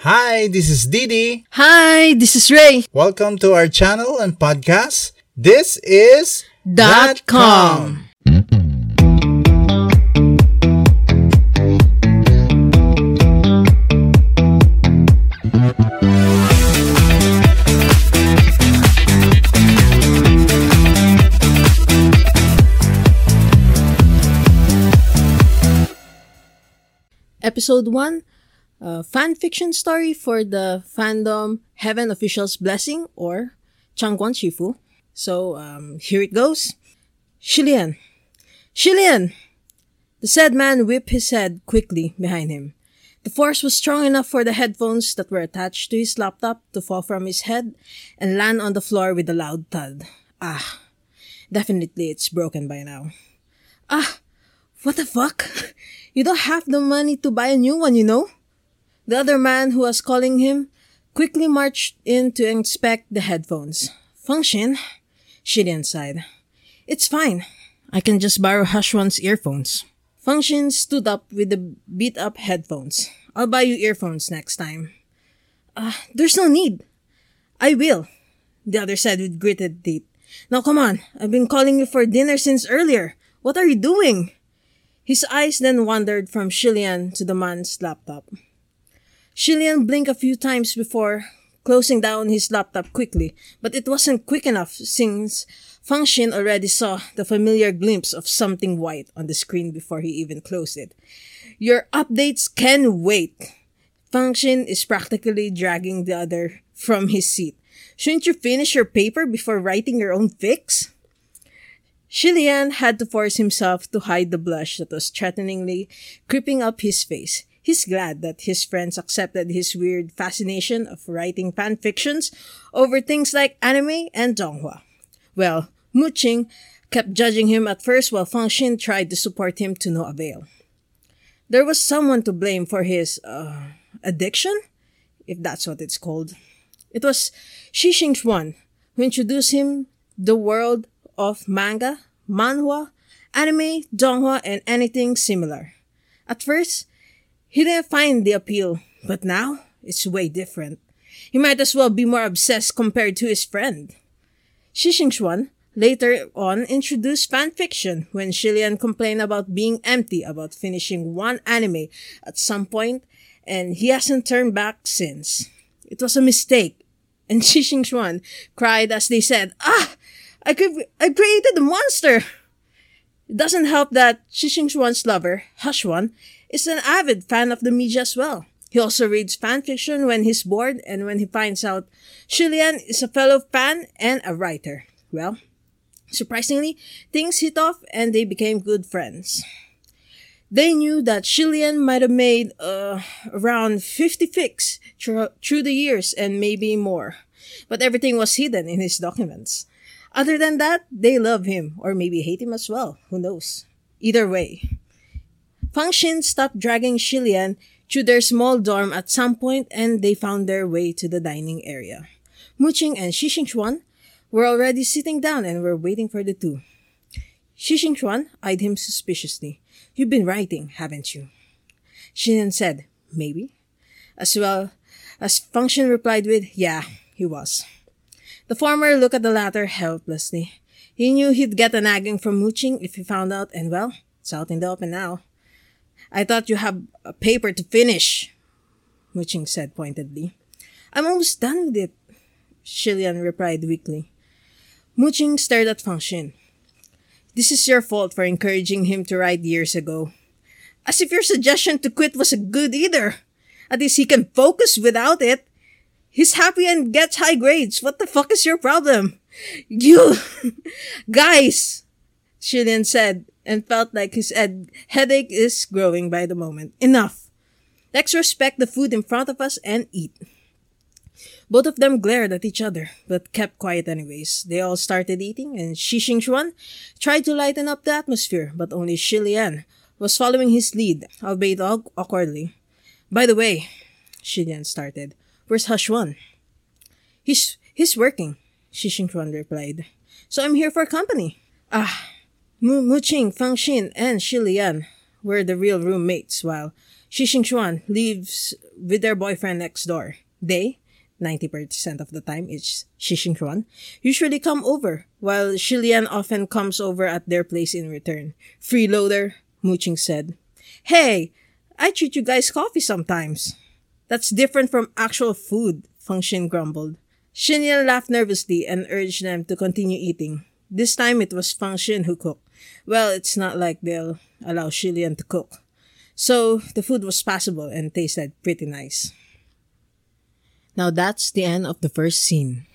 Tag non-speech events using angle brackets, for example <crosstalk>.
Hi, this is Didi. Hi, this is Ray. Welcome to our channel and podcast. This is Dot com. Episode 1 a fan fiction story for the fandom Heaven Official's Blessing or Changguan Shifu. So, um, here it goes. Xie Lian. Shilian! The said man whipped his head quickly behind him. The force was strong enough for the headphones that were attached to his laptop to fall from his head and land on the floor with a loud thud. Ah, definitely it's broken by now. Ah, what the fuck? <laughs> You don't have the money to buy a new one, you know? The other man who was calling him quickly marched in to inspect the headphones. Function? Xie Lian sighed. It's fine. I can just borrow He Xuan's earphones. Feng Xin stood up with the beat up headphones. I'll buy you earphones next time. Uh, there's no need. I will, the other said with gritted teeth. Now come on, I've been calling you for dinner since earlier. What are you doing? His eyes then wandered from Xie Lian to the man's laptop. Xie Lian blinked a few times before closing down his laptop quickly, but it wasn't quick enough since Feng Xin already saw the familiar glimpse of something white on the screen before he even closed it. Your updates can wait. Feng Xin is practically dragging the other from his seat. Shouldn't you finish your paper before writing your own fix? Xie Lian had to force himself to hide the blush that was threateningly creeping up his face. He's glad that his friends accepted his weird fascination of writing fan fictions over things like anime and donghua. Well, Muqing kept judging him at first while Fang Xin tried to support him to no avail. There was someone to blame for his, uh, addiction? If that's what it's called. It was Shi Qingxuan who introduced him the world of manga, manhwa, anime, donghua, and anything similar. At first, he didn't find the appeal, but now it's way different. He might as well be more obsessed compared to his friend. Shi Qingxuan later on introduced fanfiction when Xie Lian complained about being empty about finishing one anime at some point, and he hasn't turned back since. It was a mistake, and <laughs> Shi Qingxuan cried as they said, Ah! I, cre- I created a monster! It doesn't help that Shi Qingxuan's lover, He Xuan, is an avid fan of the media as well. He also reads fanfiction when he's bored and when he finds out Xie Lian is a fellow fan and a writer. Well, surprisingly, things hit off and they became good friends. They knew that Xie Lian might have made uh, around 50 fics through the years and maybe more, but everything was hidden in his documents. Other than that, they love him or maybe hate him as well. Who knows? Either way. Feng Xin stopped dragging Xie Lian to their small dorm at some point and they found their way to the dining area. Muqing and Shi Qingxuan were already sitting down and were waiting for the two. Shi Qingxuan eyed him suspiciously. You've been writing, haven't you? Xie Lian said, maybe. As well as Feng Xin replied with, yeah, he was. The former looked at the latter helplessly. He knew he'd get a nagging from Muqing if he found out, and well, it's out in the open now. I thought you had a paper to finish, Muqing said pointedly. I'm almost done with it, Xie Lian replied weakly. Muqing stared at Feng Xin. This is your fault for encouraging him to write years ago. As if your suggestion to quit was a good either. At least he can focus without it. He's happy and gets high grades. What the fuck is your problem? You <laughs> guys, Xie Lian said, and felt like his ed- headache is growing by the moment. Enough. Let's respect the food in front of us and eat. Both of them glared at each other, but kept quiet anyways. They all started eating, and Shi Qingxuan tried to lighten up the atmosphere, but only Xie Lian was following his lead, albeit aw- awkwardly. By the way, Xie Lian started, where's He Xuan? He's, he's working, Shi Qingxuan replied. So I'm here for company. Ah, Mu Muqing, Fangxin, and Xie Lian were the real roommates, while Shi Xuan lives with their boyfriend next door. They, 90% of the time, it's Shi Xuan, usually come over, while Xie Lian often comes over at their place in return. Freeloader, Muqing said, Hey, I treat you guys coffee sometimes. That's different from actual food, Feng Xin grumbled. Xinyan laughed nervously and urged them to continue eating. This time it was Feng Xin who cooked. Well, it's not like they'll allow Xie Lian to cook. So the food was passable and tasted pretty nice. Now that's the end of the first scene.